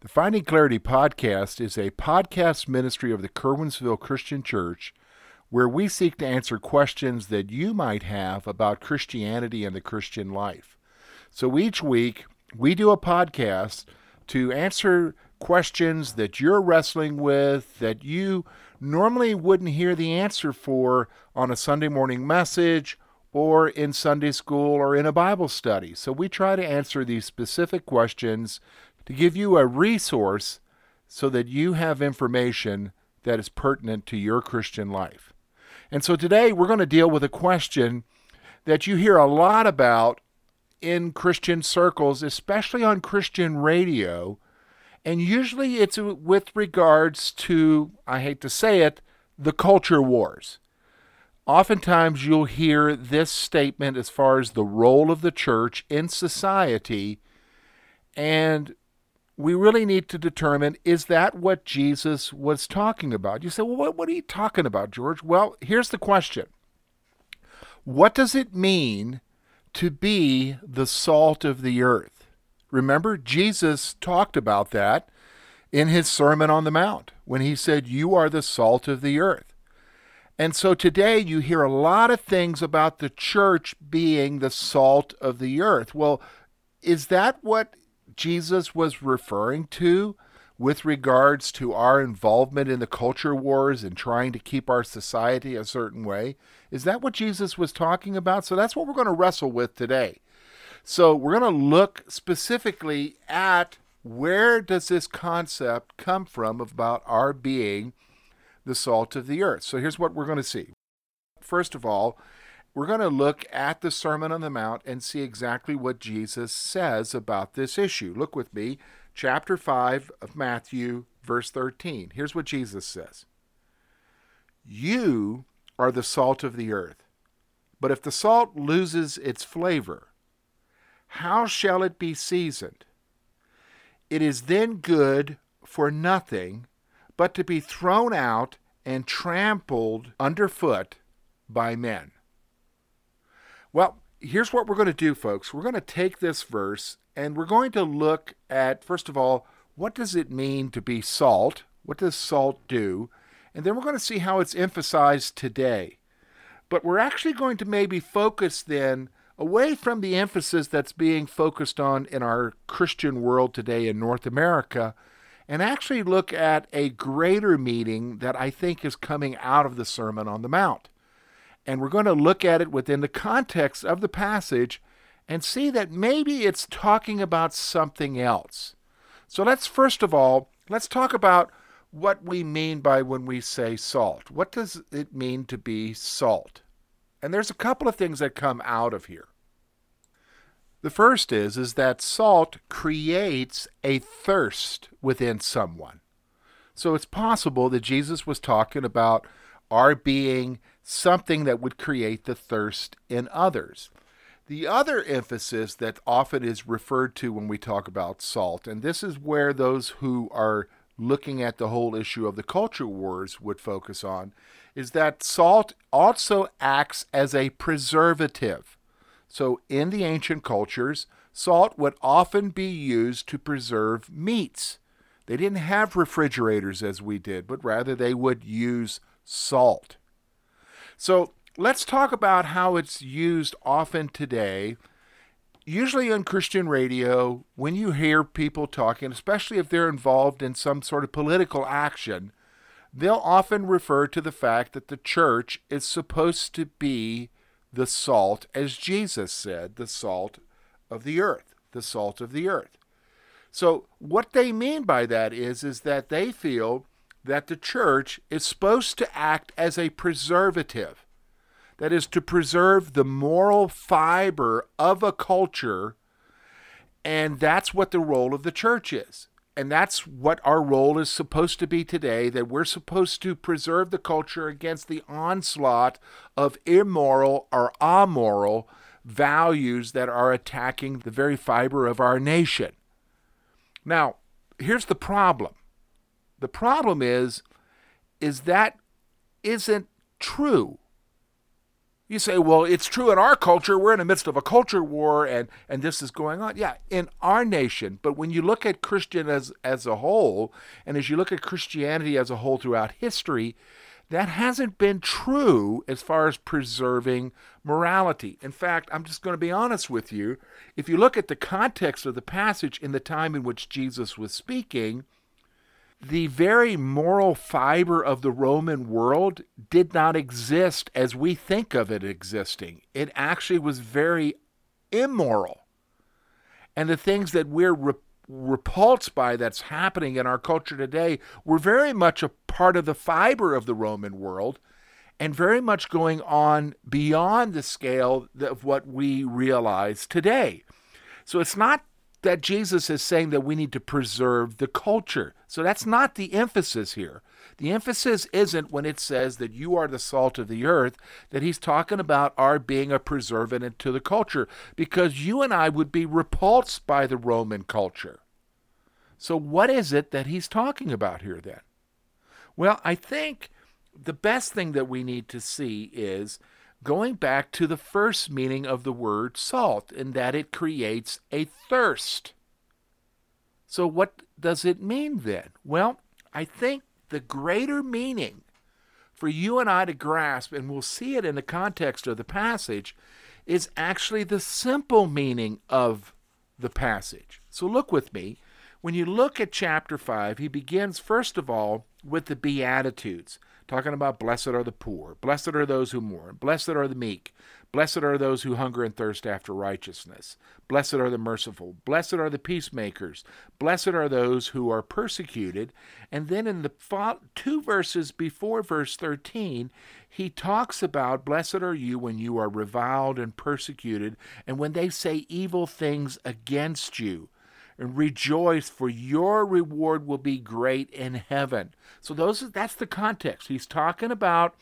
The Finding Clarity podcast is a podcast ministry of the Curwensville Christian Church where we seek to answer questions that you might have about Christianity and the Christian life. So each week, we do a podcast to answer questions that you're wrestling with that you normally wouldn't hear the answer for on a Sunday morning message or in Sunday school or in a Bible study. So we try to answer these specific questions to give you a resource so that you have information that is pertinent to your Christian life. And so today we're going to deal with a question that you hear a lot about in Christian circles, especially on Christian radio. And usually it's with regards to, I hate to say it, the culture wars. Oftentimes you'll hear this statement as far as the role of the church in society. And we really need to determine is that what Jesus was talking about? You say, well, what, what are you talking about, George? Well, here's the question What does it mean to be the salt of the earth? Remember, Jesus talked about that in his Sermon on the Mount when he said, You are the salt of the earth. And so today you hear a lot of things about the church being the salt of the earth. Well, is that what Jesus was referring to with regards to our involvement in the culture wars and trying to keep our society a certain way? Is that what Jesus was talking about? So that's what we're going to wrestle with today. So we're going to look specifically at where does this concept come from about our being the salt of the earth. So here's what we're going to see. First of all, we're going to look at the Sermon on the Mount and see exactly what Jesus says about this issue. Look with me, chapter 5 of Matthew, verse 13. Here's what Jesus says You are the salt of the earth. But if the salt loses its flavor, how shall it be seasoned? It is then good for nothing but to be thrown out and trampled underfoot by men. Well, here's what we're going to do, folks. We're going to take this verse and we're going to look at, first of all, what does it mean to be salt? What does salt do? And then we're going to see how it's emphasized today. But we're actually going to maybe focus then away from the emphasis that's being focused on in our Christian world today in North America and actually look at a greater meaning that I think is coming out of the Sermon on the Mount. And we're going to look at it within the context of the passage and see that maybe it's talking about something else. So let's first of all, let's talk about what we mean by when we say salt. What does it mean to be salt? And there's a couple of things that come out of here. The first is is that salt creates a thirst within someone. So it's possible that Jesus was talking about our being something that would create the thirst in others. The other emphasis that often is referred to when we talk about salt, and this is where those who are looking at the whole issue of the culture wars would focus on, is that salt also acts as a preservative. So in the ancient cultures, salt would often be used to preserve meats. They didn't have refrigerators as we did, but rather they would use salt. So let's talk about how it's used often today. Usually on Christian radio, when you hear people talking, especially if they're involved in some sort of political action, they'll often refer to the fact that the church is supposed to be the salt, as Jesus said, the salt of the earth, the salt of the earth. So what they mean by that is, is that they feel that the church is supposed to act as a preservative. That is, to preserve the moral fiber of a culture, and that's what the role of the church is. and that's what our role is supposed to be today that we're supposed to preserve the culture against the onslaught of immoral or amoral values that are attacking the very fiber of our nation. Now, here's the problem. The problem is is that isn't true. You say, well, it's true in our culture. We're in the midst of a culture war and, and this is going on. Yeah, in our nation. But when you look at Christian as, as a whole, and as you look at Christianity as a whole throughout history, that hasn't been true as far as preserving morality. In fact, I'm just going to be honest with you. If you look at the context of the passage in the time in which Jesus was speaking, the very moral fiber of the Roman world did not exist as we think of it existing. It actually was very immoral. And the things that we're re- repulsed by that's happening in our culture today were very much a part of the fiber of the Roman world and very much going on beyond the scale of what we realize today. So it's not that Jesus is saying that we need to preserve the culture. So that's not the emphasis here. The emphasis isn't when it says that you are the salt of the earth, that he's talking about our being a preservative to the culture, because you and I would be repulsed by the Roman culture. So, what is it that he's talking about here then? Well, I think the best thing that we need to see is going back to the first meaning of the word salt, in that it creates a thirst. So, what does it mean then? Well, I think the greater meaning for you and I to grasp, and we'll see it in the context of the passage, is actually the simple meaning of the passage. So, look with me. When you look at chapter 5, he begins, first of all, with the Beatitudes talking about blessed are the poor, blessed are those who mourn, blessed are the meek, blessed are those who hunger and thirst after righteousness, blessed are the merciful, blessed are the peacemakers, blessed are those who are persecuted. And then in the two verses before verse 13, he talks about blessed are you when you are reviled and persecuted, and when they say evil things against you and rejoice for your reward will be great in heaven. So those that's the context. He's talking about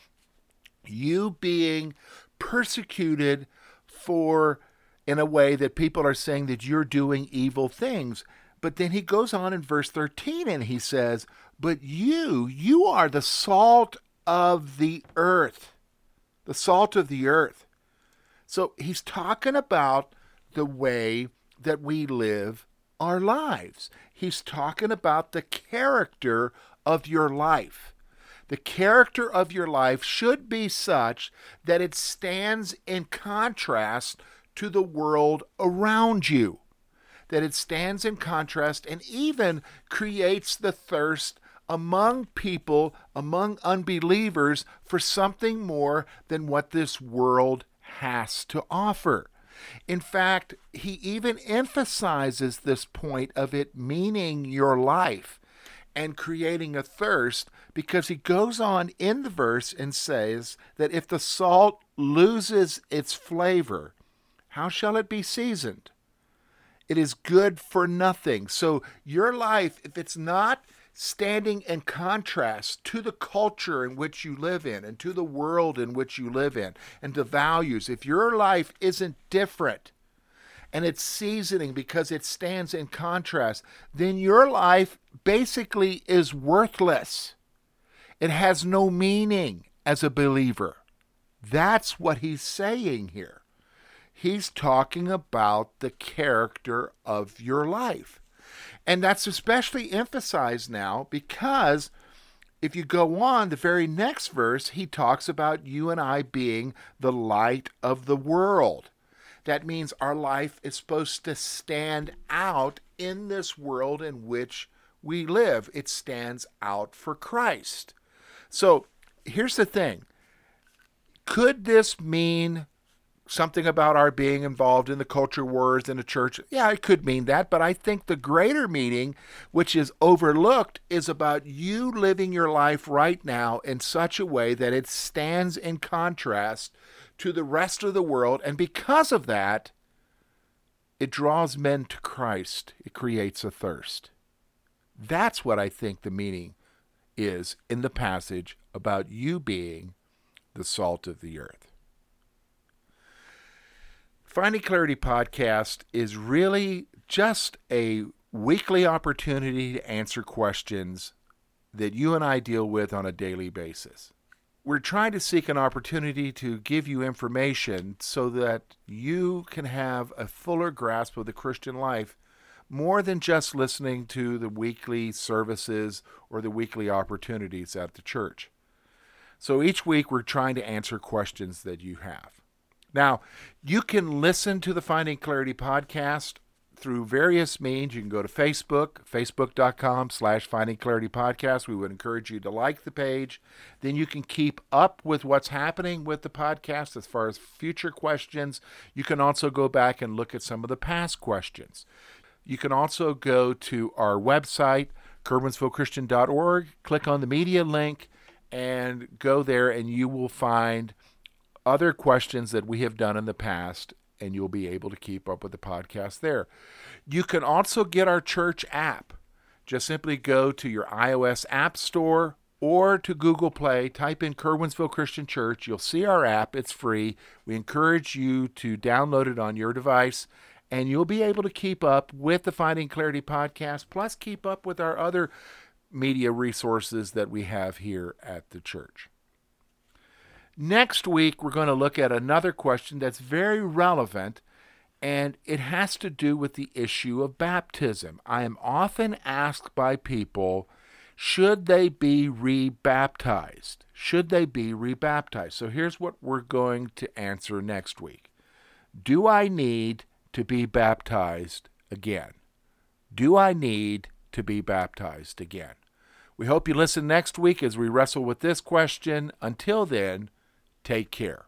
you being persecuted for in a way that people are saying that you're doing evil things. But then he goes on in verse 13 and he says but you you are the salt of the earth. The salt of the earth. So he's talking about the way that we live our lives. He's talking about the character of your life. The character of your life should be such that it stands in contrast to the world around you, that it stands in contrast and even creates the thirst among people, among unbelievers, for something more than what this world has to offer. In fact, he even emphasizes this point of it meaning your life and creating a thirst because he goes on in the verse and says that if the salt loses its flavor, how shall it be seasoned? It is good for nothing. So, your life, if it's not standing in contrast to the culture in which you live in and to the world in which you live in and to values, if your life isn't different and it's seasoning because it stands in contrast, then your life basically is worthless. It has no meaning as a believer. That's what he's saying here. He's talking about the character of your life. And that's especially emphasized now because if you go on, the very next verse, he talks about you and I being the light of the world. That means our life is supposed to stand out in this world in which we live. It stands out for Christ. So here's the thing could this mean something about our being involved in the culture wars in the church. Yeah, it could mean that, but I think the greater meaning, which is overlooked, is about you living your life right now in such a way that it stands in contrast to the rest of the world. And because of that, it draws men to Christ, it creates a thirst. That's what I think the meaning is in the passage about you being the salt of the earth. Finding Clarity podcast is really just a weekly opportunity to answer questions that you and I deal with on a daily basis. We're trying to seek an opportunity to give you information so that you can have a fuller grasp of the Christian life more than just listening to the weekly services or the weekly opportunities at the church. So each week we're trying to answer questions that you have. Now, you can listen to the Finding Clarity podcast through various means. You can go to Facebook, facebook.com slash Finding Clarity Podcast. We would encourage you to like the page. Then you can keep up with what's happening with the podcast as far as future questions. You can also go back and look at some of the past questions. You can also go to our website, curwensvillechristian.org, click on the media link, and go there, and you will find other questions that we have done in the past, and you'll be able to keep up with the podcast there. You can also get our church app. Just simply go to your iOS App Store or to Google Play, type in Curwensville Christian Church. You'll see our app, it's free. We encourage you to download it on your device and you'll be able to keep up with the Finding Clarity podcast, plus keep up with our other media resources that we have here at the church. Next week, we're going to look at another question that's very relevant, and it has to do with the issue of baptism. I am often asked by people, should they be rebaptized? Should they be rebaptized? So here's what we're going to answer next week Do I need to be baptized again? Do I need to be baptized again? We hope you listen next week as we wrestle with this question. Until then, take care.